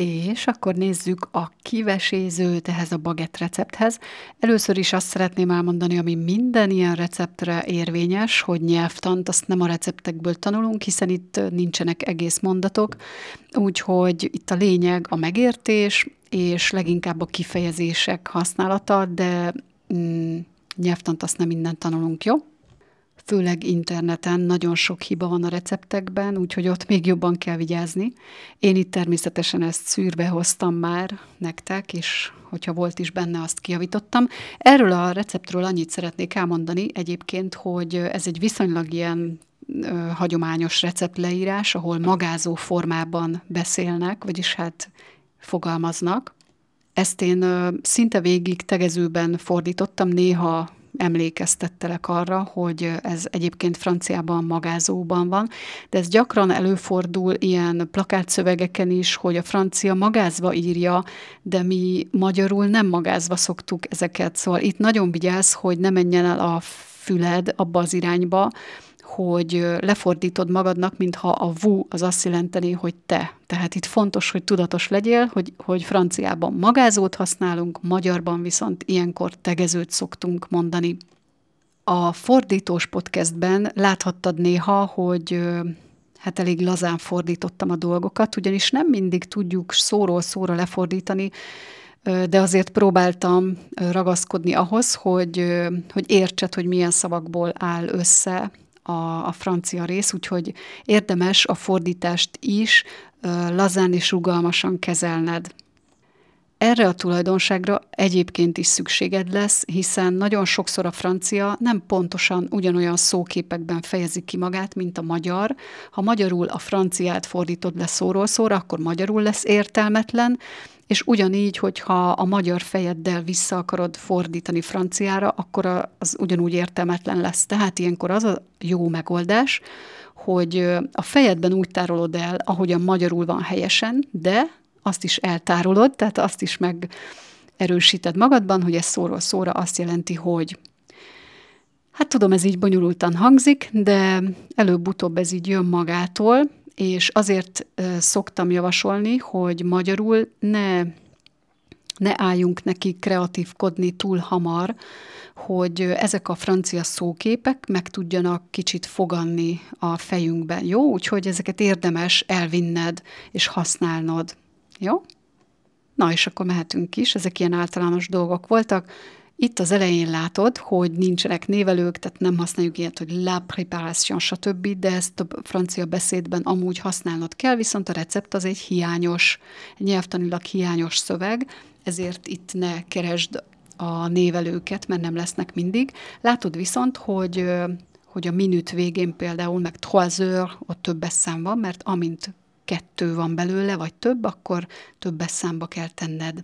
És akkor nézzük a kivesézőt ehhez a bagett recepthez. Először is azt szeretném elmondani, ami minden ilyen receptre érvényes, hogy nyelvtant azt nem a receptekből tanulunk, hiszen itt nincsenek egész mondatok, úgyhogy itt a lényeg a megértés, és leginkább a kifejezések használata, de mm, nyelvtant azt nem minden tanulunk, jó? Főleg interneten nagyon sok hiba van a receptekben, úgyhogy ott még jobban kell vigyázni. Én itt természetesen ezt szűrbe hoztam már nektek, és hogyha volt is benne, azt kiavítottam. Erről a receptről annyit szeretnék elmondani egyébként, hogy ez egy viszonylag ilyen hagyományos receptleírás, ahol magázó formában beszélnek, vagyis hát fogalmaznak. Ezt én szinte végig tegezőben fordítottam, néha emlékeztettelek arra, hogy ez egyébként franciában magázóban van, de ez gyakran előfordul ilyen plakátszövegeken is, hogy a francia magázva írja, de mi magyarul nem magázva szoktuk ezeket. Szóval itt nagyon vigyázz, hogy ne menjen el a füled abba az irányba, hogy lefordítod magadnak, mintha a vu az azt jelenteni, hogy te. Tehát itt fontos, hogy tudatos legyél, hogy, hogy franciában magázót használunk, magyarban viszont ilyenkor tegezőt szoktunk mondani. A fordítós podcastben láthattad néha, hogy hát elég lazán fordítottam a dolgokat, ugyanis nem mindig tudjuk szóról szóra lefordítani, de azért próbáltam ragaszkodni ahhoz, hogy, hogy értsed, hogy milyen szavakból áll össze a, a francia rész, úgyhogy érdemes a fordítást is lazán és rugalmasan kezelned. Erre a tulajdonságra egyébként is szükséged lesz, hiszen nagyon sokszor a francia nem pontosan ugyanolyan szóképekben fejezi ki magát, mint a magyar. Ha magyarul a franciát fordítod le szóról szóra, akkor magyarul lesz értelmetlen, és ugyanígy, hogyha a magyar fejeddel vissza akarod fordítani franciára, akkor az ugyanúgy értelmetlen lesz. Tehát ilyenkor az a jó megoldás, hogy a fejedben úgy tárolod el, ahogyan magyarul van helyesen, de azt is eltárolod, tehát azt is meg erősíted magadban, hogy ez szóról szóra azt jelenti, hogy Hát tudom, ez így bonyolultan hangzik, de előbb-utóbb ez így jön magától, és azért szoktam javasolni, hogy magyarul ne, ne álljunk neki kreatívkodni túl hamar, hogy ezek a francia szóképek meg tudjanak kicsit foganni a fejünkben, jó? Úgyhogy ezeket érdemes elvinned és használnod, jó? Na, és akkor mehetünk is, ezek ilyen általános dolgok voltak. Itt az elején látod, hogy nincsenek névelők, tehát nem használjuk ilyet, hogy la préparation, stb., de ezt a francia beszédben amúgy használnod kell, viszont a recept az egy hiányos, nyelvtanilag hiányos szöveg, ezért itt ne keresd a névelőket, mert nem lesznek mindig. Látod viszont, hogy hogy a minüt végén például, meg 3 heures, ott többes szám van, mert amint kettő van belőle, vagy több, akkor többes számba kell tenned.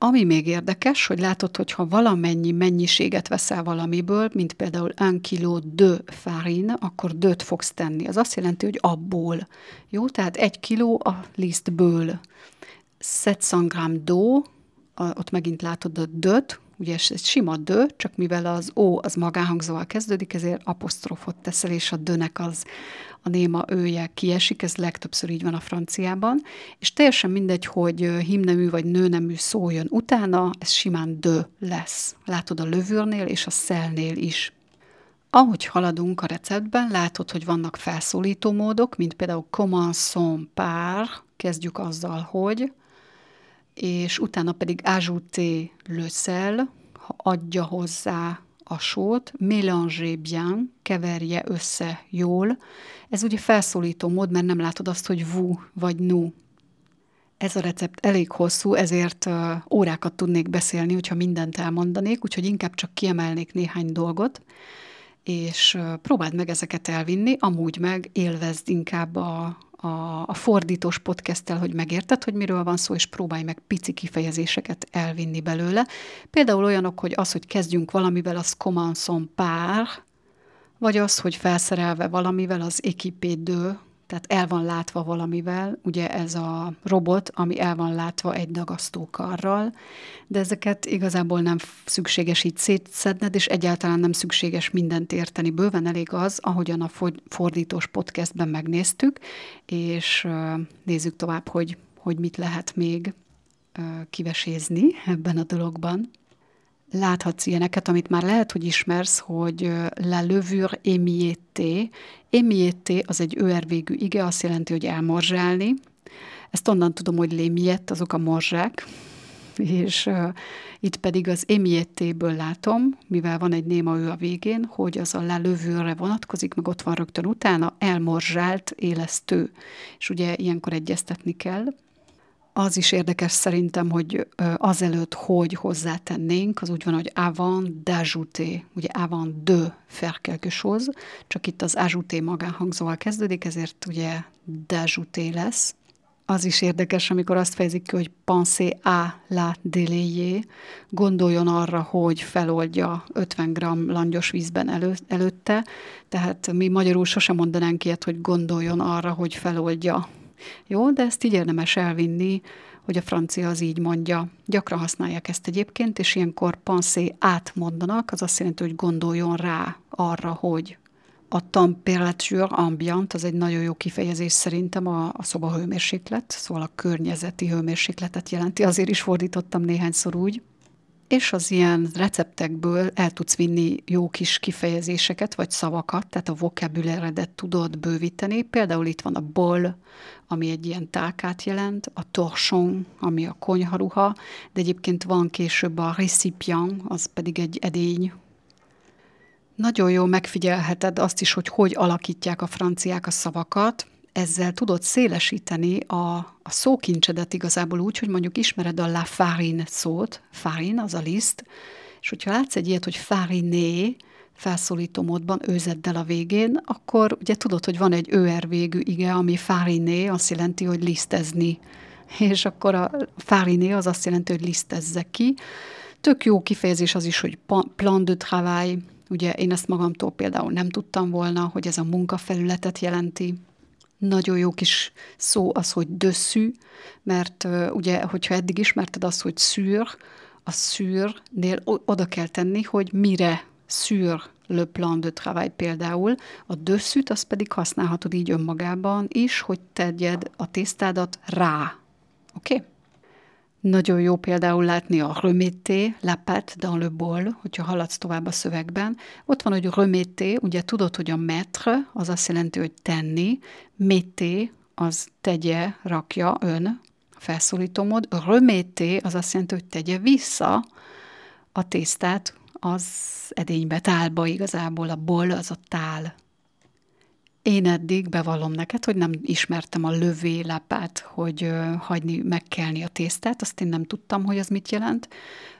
Ami még érdekes, hogy látod, hogy ha valamennyi mennyiséget veszel valamiből, mint például 1 kg de farin, akkor döt fogsz tenni. Az azt jelenti, hogy abból. Jó, tehát egy kiló a lisztből. 700 g d'eau, ott megint látod a döt, ugye ez sima dö, csak mivel az ó az magánhangzóval kezdődik, ezért apostrofot teszel, és a dönek az a néma ője kiesik, ez legtöbbször így van a franciában, és teljesen mindegy, hogy himnemű vagy nőnemű szó jön utána, ez simán dö lesz. Látod a lövőrnél és a szelnél is. Ahogy haladunk a receptben, látod, hogy vannak felszólító módok, mint például commençons par, kezdjük azzal, hogy, és utána pedig ajouter le sel, adja hozzá a sót, mélanger bien, keverje össze jól. Ez ugye felszólító mód, mert nem látod azt, hogy vu vagy nu. Ez a recept elég hosszú, ezért uh, órákat tudnék beszélni, hogyha mindent elmondanék, úgyhogy inkább csak kiemelnék néhány dolgot, és uh, próbáld meg ezeket elvinni, amúgy meg élvezd inkább a, a, a fordítós podcasttel, hogy megérted, hogy miről van szó, és próbálj meg pici kifejezéseket elvinni belőle. Például olyanok, hogy az, hogy kezdjünk valamivel, az commençons par, vagy az, hogy felszerelve valamivel, az équipé de, tehát el van látva valamivel, ugye ez a robot, ami el van látva egy dagasztókarral, de ezeket igazából nem szükséges így szétszedned, és egyáltalán nem szükséges mindent érteni. Bőven elég az, ahogyan a fordítós podcastben megnéztük, és nézzük tovább, hogy hogy mit lehet még kivesézni ebben a dologban. Láthatsz ilyeneket, amit már lehet, hogy ismersz, hogy la levure émiété. Émiété az egy őr végű ige, azt jelenti, hogy elmorzsálni. Ezt onnan tudom, hogy lémiett, azok a morzsák, és uh, itt pedig az émiétéből látom, mivel van egy néma ő a végén, hogy az a lelövőre vonatkozik, meg ott van rögtön utána, elmorzsált élesztő. És ugye ilyenkor egyeztetni kell, az is érdekes szerintem, hogy azelőtt, hogy hozzátennénk, az úgy van, hogy avant d'ajouter, ugye avant de faire quelque chose, csak itt az ajouter magánhangzóval kezdődik, ezért ugye d'ajouter lesz. Az is érdekes, amikor azt fejezik ki, hogy pensez à la délayé, gondoljon arra, hogy feloldja 50 g langyos vízben elő, előtte, tehát mi magyarul sosem mondanánk ilyet, hogy gondoljon arra, hogy feloldja jó, de ezt így érdemes elvinni, hogy a francia az így mondja. Gyakran használják ezt egyébként, és ilyenkor pensé átmondanak, az azt jelenti, hogy gondoljon rá arra, hogy a temperature ambient, az egy nagyon jó kifejezés szerintem a, a szoba hőmérséklet, szóval a környezeti hőmérsékletet jelenti, azért is fordítottam néhányszor úgy és az ilyen receptekből el tudsz vinni jó kis kifejezéseket, vagy szavakat, tehát a vokabuláredet tudod bővíteni. Például itt van a bol, ami egy ilyen tálkát jelent, a torsion, ami a konyharuha, de egyébként van később a récipient, az pedig egy edény. Nagyon jó megfigyelheted azt is, hogy hogy alakítják a franciák a szavakat, ezzel tudod szélesíteni a, a szókincsedet igazából úgy, hogy mondjuk ismered a la farine szót, farine az a liszt, és hogyha látsz egy ilyet, hogy fariné, felszólító módban őzeddel a végén, akkor ugye tudod, hogy van egy őr végű ige, ami fariné, azt jelenti, hogy lisztezni. És akkor a fariné az azt jelenti, hogy lisztezze ki. Tök jó kifejezés az is, hogy plan de travail, ugye én ezt magamtól például nem tudtam volna, hogy ez a munkafelületet jelenti, nagyon jó kis szó az, hogy dösszű, mert ugye, hogyha eddig ismerted azt, hogy szűr, a szűrnél oda kell tenni, hogy mire szűr le plan de travail például, a dösszűt azt pedig használhatod így önmagában is, hogy tegyed a tésztádat rá. Oké? Okay? Nagyon jó például látni a remété, la pâte dans le bol, hogyha haladsz tovább a szövegben. Ott van, hogy remété, ugye tudod, hogy a mettre, az azt jelenti, hogy tenni, mété, az tegye, rakja, ön, felszólító mód. Remété, az azt jelenti, hogy tegye vissza a tésztát az edénybe, tálba igazából, a bol, az a tál én eddig bevallom neked, hogy nem ismertem a lövélapát, hogy ö, hagyni, megkelni a tésztát, azt én nem tudtam, hogy az mit jelent.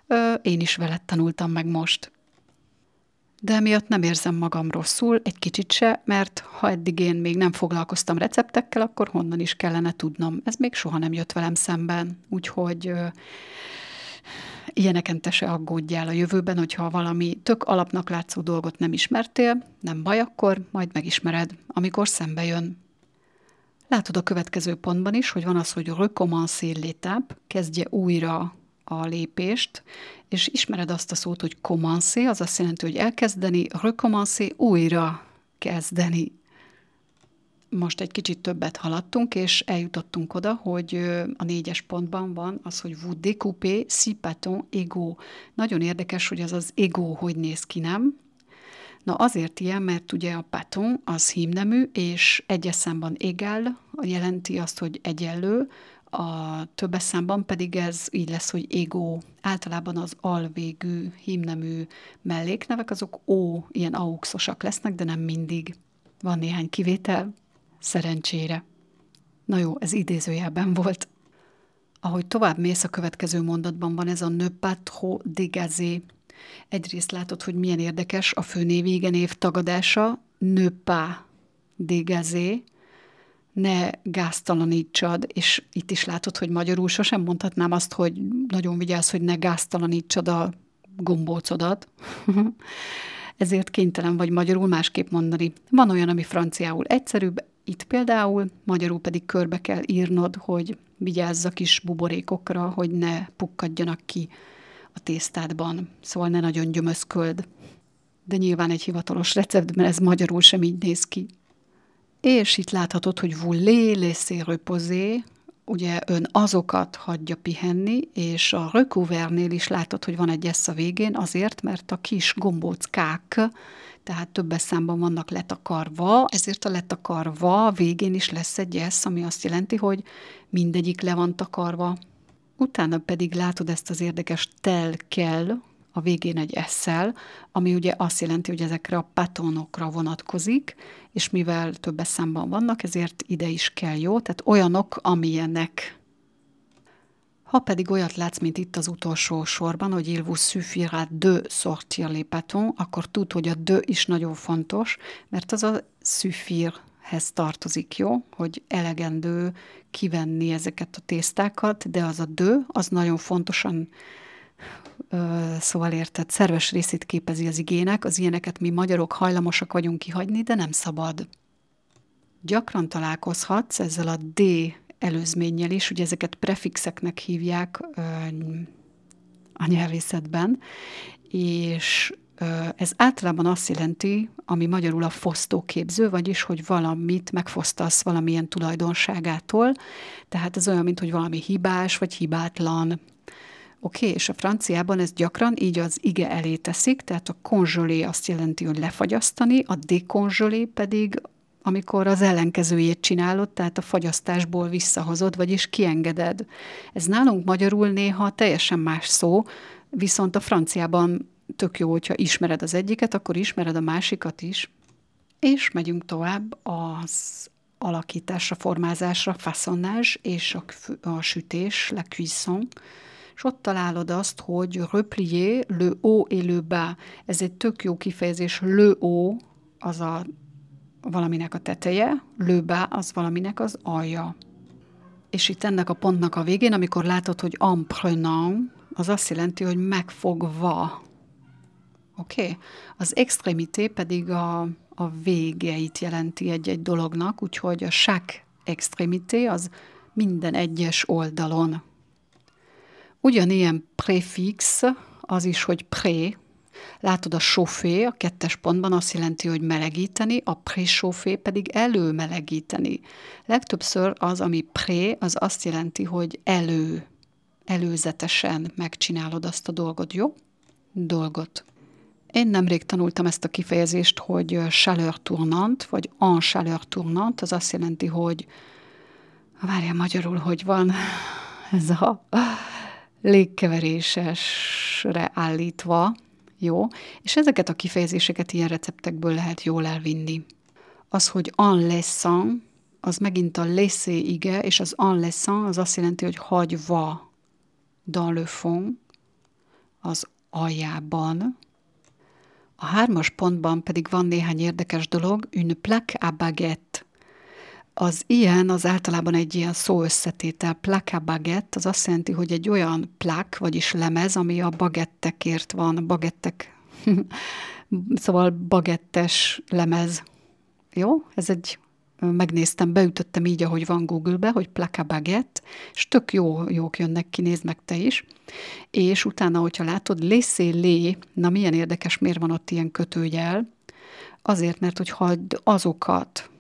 Ö, én is veled tanultam meg most. De emiatt nem érzem magam rosszul, egy kicsit se, mert ha eddig én még nem foglalkoztam receptekkel, akkor honnan is kellene tudnom. Ez még soha nem jött velem szemben, úgyhogy ö, ilyeneken te se aggódjál a jövőben, hogyha valami tök alapnak látszó dolgot nem ismertél, nem baj, akkor majd megismered, amikor szembe jön. Látod a következő pontban is, hogy van az, hogy recommencer l'étape, kezdje újra a lépést, és ismered azt a szót, hogy commencer, az azt jelenti, hogy elkezdeni, recommencer újra kezdeni most egy kicsit többet haladtunk, és eljutottunk oda, hogy a négyes pontban van az, hogy vous découpez si paton ego. Nagyon érdekes, hogy az az ego hogy néz ki, nem? Na azért ilyen, mert ugye a paton az hímnemű, és egyes számban égál, jelenti azt, hogy egyenlő, a többes számban pedig ez így lesz, hogy ego. Általában az alvégű hímnemű melléknevek, azok ó, ilyen auxosak lesznek, de nem mindig. Van néhány kivétel, Szerencsére. Na jó, ez idézőjelben volt. Ahogy tovább mész, a következő mondatban van ez a ne pas trop dégazé. Egyrészt látod, hogy milyen érdekes a főnév név tagadása, ne pas dégazé, ne gáztalanítsad, és itt is látod, hogy magyarul sosem mondhatnám azt, hogy nagyon vigyázz, hogy ne gáztalanítsad a gombócodat. Ezért kénytelen vagy magyarul másképp mondani. Van olyan, ami franciául egyszerűbb, itt például, magyarul pedig körbe kell írnod, hogy vigyázz a kis buborékokra, hogy ne pukkadjanak ki a tésztádban, szóval ne nagyon gyömözköld. De nyilván egy hivatalos receptben ez magyarul sem így néz ki. És itt láthatod, hogy voulez laisser reposer, ugye ön azokat hagyja pihenni, és a recovernél is látod, hogy van egy esz a végén, azért, mert a kis gombóckák, tehát többes számban vannak letakarva, ezért a letakarva végén is lesz egy esz, ami azt jelenti, hogy mindegyik le van takarva. Utána pedig látod ezt az érdekes tel kell, a végén egy eszel, ami ugye azt jelenti, hogy ezekre a patonokra vonatkozik, és mivel több számban vannak, ezért ide is kell jó, tehát olyanok, amilyenek. Ha pedig olyat látsz, mint itt az utolsó sorban, hogy il vous suffira de sortir les patons, akkor tud, hogy a de is nagyon fontos, mert az a suffire-hez tartozik, jó? Hogy elegendő kivenni ezeket a tésztákat, de az a de, az nagyon fontosan szóval érted, szerves részét képezi az igének, az ilyeneket mi magyarok hajlamosak vagyunk kihagyni, de nem szabad. Gyakran találkozhatsz ezzel a D előzménnyel is, ugye ezeket prefixeknek hívják a nyelvészetben, és ez általában azt jelenti, ami magyarul a fosztóképző, vagyis, hogy valamit megfosztasz valamilyen tulajdonságától, tehát ez olyan, mint hogy valami hibás vagy hibátlan, Oké, okay, és a franciában ez gyakran így az ige elé teszik, tehát a konzsolé azt jelenti, hogy lefagyasztani, a dékonzsolé pedig amikor az ellenkezőjét csinálod, tehát a fagyasztásból visszahozod, vagyis kiengeded. Ez nálunk magyarul néha teljesen más szó, viszont a franciában tök jó, hogyha ismered az egyiket, akkor ismered a másikat is. És megyünk tovább az alakításra, formázásra, façonnage és a, a sütés, la cuisson, és ott találod azt, hogy replier, le haut et le bas. Ez egy tök jó kifejezés, le haut, az a valaminek a teteje, le bas, az valaminek az alja. És itt ennek a pontnak a végén, amikor látod, hogy en prenant, az azt jelenti, hogy megfogva. Oké? Okay? Az extrémité pedig a, a végeit jelenti egy-egy dolognak, úgyhogy a chaque extrémité az minden egyes oldalon Ugyanilyen prefix, az is, hogy pré, Látod, a sofé a kettes pontban azt jelenti, hogy melegíteni, a pré-sofé pedig előmelegíteni. Legtöbbször az, ami pré, az azt jelenti, hogy elő, előzetesen megcsinálod azt a dolgot, jó? Dolgot. Én nemrég tanultam ezt a kifejezést, hogy chaleur tournant, vagy en chaleur tournant, az azt jelenti, hogy várjál magyarul, hogy van ez a légkeverésesre állítva, jó? És ezeket a kifejezéseket ilyen receptekből lehet jól elvinni. Az, hogy en laissant, az megint a laissé ige, és az en laissant az azt jelenti, hogy hagyva dans le fond, az aljában. A hármas pontban pedig van néhány érdekes dolog, une plaque à baguette. Az ilyen az általában egy ilyen szó összetétel, plaque baguette, az azt jelenti, hogy egy olyan plák, vagyis lemez, ami a bagettekért van, bagettek, szóval bagettes lemez. Jó? Ez egy, megnéztem, beütöttem így, ahogy van Google-be, hogy plaque baguette, és tök jó, jók jönnek ki, nézd meg te is. És utána, hogyha látod, lészé lé, na milyen érdekes, miért van ott ilyen kötőjel? Azért, mert hogy hagyd azokat,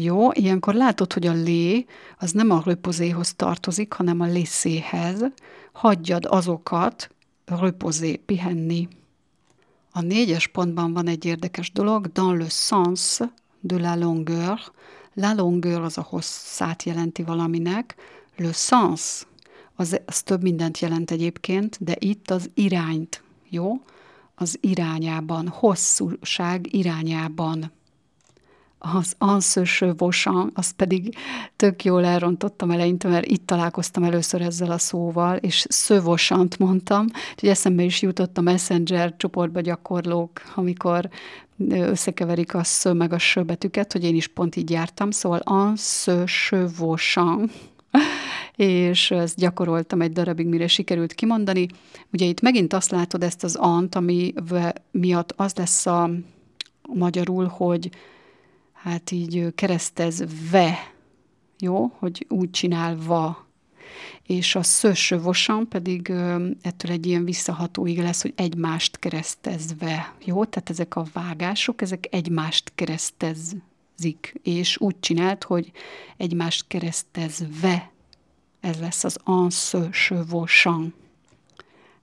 jó, ilyenkor látod, hogy a lé az nem a röpozéhoz tartozik, hanem a lészéhez. Hagyjad azokat röpozé, pihenni. A négyes pontban van egy érdekes dolog, dans le sens de la longueur. La longueur az a hosszát jelenti valaminek, le sens az, az több mindent jelent egyébként, de itt az irányt, jó? Az irányában, hosszúság irányában az Anse Vosan, azt pedig tök jól elrontottam eleinte, mert itt találkoztam először ezzel a szóval, és szövosant mondtam, hogy eszembe is jutott a Messenger csoportba gyakorlók, amikor összekeverik a sző meg a ső betűket, hogy én is pont így jártam, szóval Anse Vosan, és ezt gyakoroltam egy darabig, mire sikerült kimondani. Ugye itt megint azt látod ezt az ant, ami miatt az lesz a magyarul, hogy hát így keresztezve, jó, hogy úgy csinálva. És a szöső vosan pedig ettől egy ilyen visszaható ige lesz, hogy egymást keresztezve, jó? Tehát ezek a vágások, ezek egymást keresztezik, és úgy csinált, hogy egymást keresztezve. Ez lesz az en se.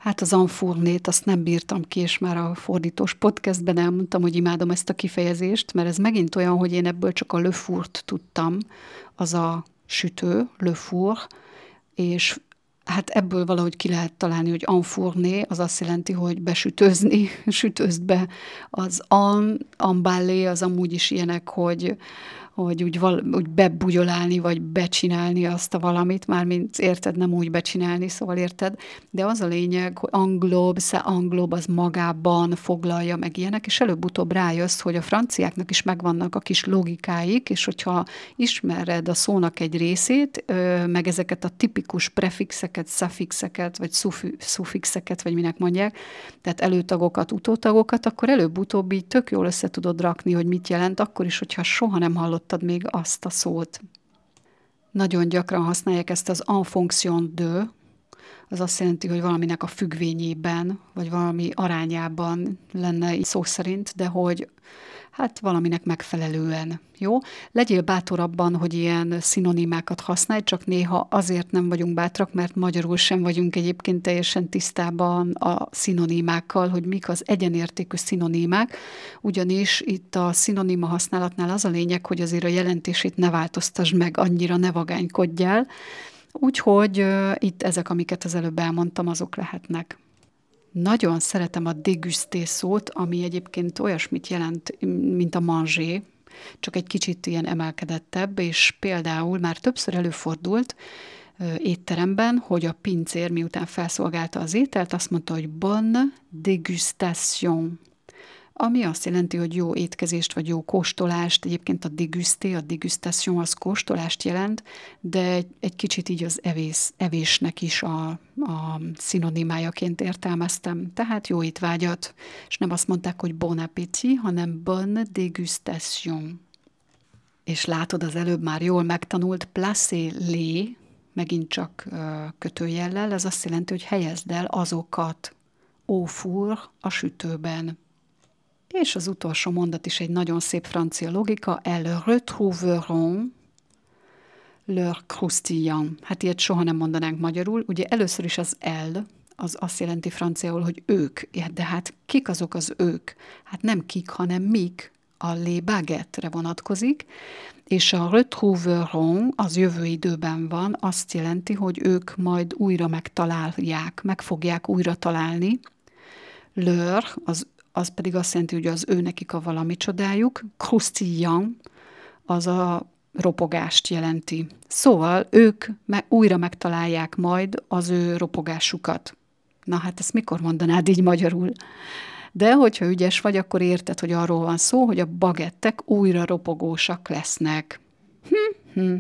Hát az anfurnét azt nem bírtam ki, és már a fordítós podcastben elmondtam, hogy imádom ezt a kifejezést, mert ez megint olyan, hogy én ebből csak a löfurt tudtam, az a sütő, löfur, és hát ebből valahogy ki lehet találni, hogy enfourné, az azt jelenti, hogy besütözni, sütözd be. Az an, ambálé az amúgy is ilyenek, hogy hogy úgy, val, úgy bebugyolálni, vagy becsinálni azt a valamit, már mint érted, nem úgy becsinálni, szóval érted, de az a lényeg, hogy anglob, se anglob az magában foglalja meg ilyenek, és előbb-utóbb rájössz, hogy a franciáknak is megvannak a kis logikáik, és hogyha ismered a szónak egy részét, meg ezeket a tipikus prefixeket, suffixeket, vagy suffixeket, vagy minek mondják, tehát előtagokat, utótagokat, akkor előbb-utóbb így tök jól össze tudod rakni, hogy mit jelent, akkor is, hogyha soha nem hallott hallottad még azt a szót. Nagyon gyakran használják ezt az en fonction de, az azt jelenti, hogy valaminek a függvényében, vagy valami arányában lenne szó szerint, de hogy hát valaminek megfelelően. Jó? Legyél bátor abban, hogy ilyen szinonimákat használj, csak néha azért nem vagyunk bátrak, mert magyarul sem vagyunk egyébként teljesen tisztában a szinonimákkal, hogy mik az egyenértékű szinonimák, ugyanis itt a szinonima használatnál az a lényeg, hogy azért a jelentését ne változtasd meg, annyira ne vagánykodjál, úgyhogy uh, itt ezek, amiket az előbb elmondtam, azok lehetnek. Nagyon szeretem a degusté szót, ami egyébként olyasmit jelent, mint a manger, csak egy kicsit ilyen emelkedettebb, és például már többször előfordult étteremben, hogy a pincér miután felszolgálta az ételt, azt mondta, hogy bonne degustation ami azt jelenti, hogy jó étkezést vagy jó kóstolást, egyébként a degusté, a degustation az kóstolást jelent, de egy, egy kicsit így az evés, evésnek is a, a szinonimájaként értelmeztem. Tehát jó étvágyat, és nem azt mondták, hogy bon appétit, hanem bonne degustation. És látod, az előbb már jól megtanult placé lé, megint csak kötőjellel, ez azt jelenti, hogy helyezd el azokat four a sütőben. És az utolsó mondat is egy nagyon szép francia logika. Elles retrouveront leur croustillant. Hát ilyet soha nem mondanánk magyarul. Ugye először is az el, az azt jelenti franciául, hogy ők. Ja, de hát kik azok az ők? Hát nem kik, hanem mik. A les baguette vonatkozik, és a retrouveront az jövő időben van, azt jelenti, hogy ők majd újra megtalálják, meg fogják újra találni. Leur, az az pedig azt jelenti, hogy az ő nekik a valami csodájuk. Croustillant, az a ropogást jelenti. Szóval ők me- újra megtalálják majd az ő ropogásukat. Na hát ezt mikor mondanád így magyarul? De hogyha ügyes vagy, akkor érted, hogy arról van szó, hogy a bagettek újra ropogósak lesznek. Hm, hm.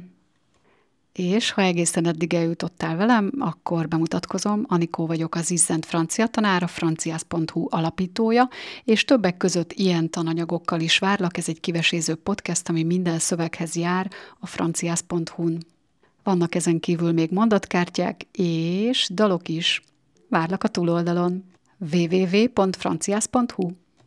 És ha egészen eddig eljutottál velem, akkor bemutatkozom, Anikó vagyok az Izzent francia tanára, franciász.hu alapítója, és többek között ilyen tananyagokkal is várlak, ez egy kiveséző podcast, ami minden szöveghez jár a franciász.hu-n. Vannak ezen kívül még mondatkártyák és dalok is. Várlak a túloldalon www.franciász.hu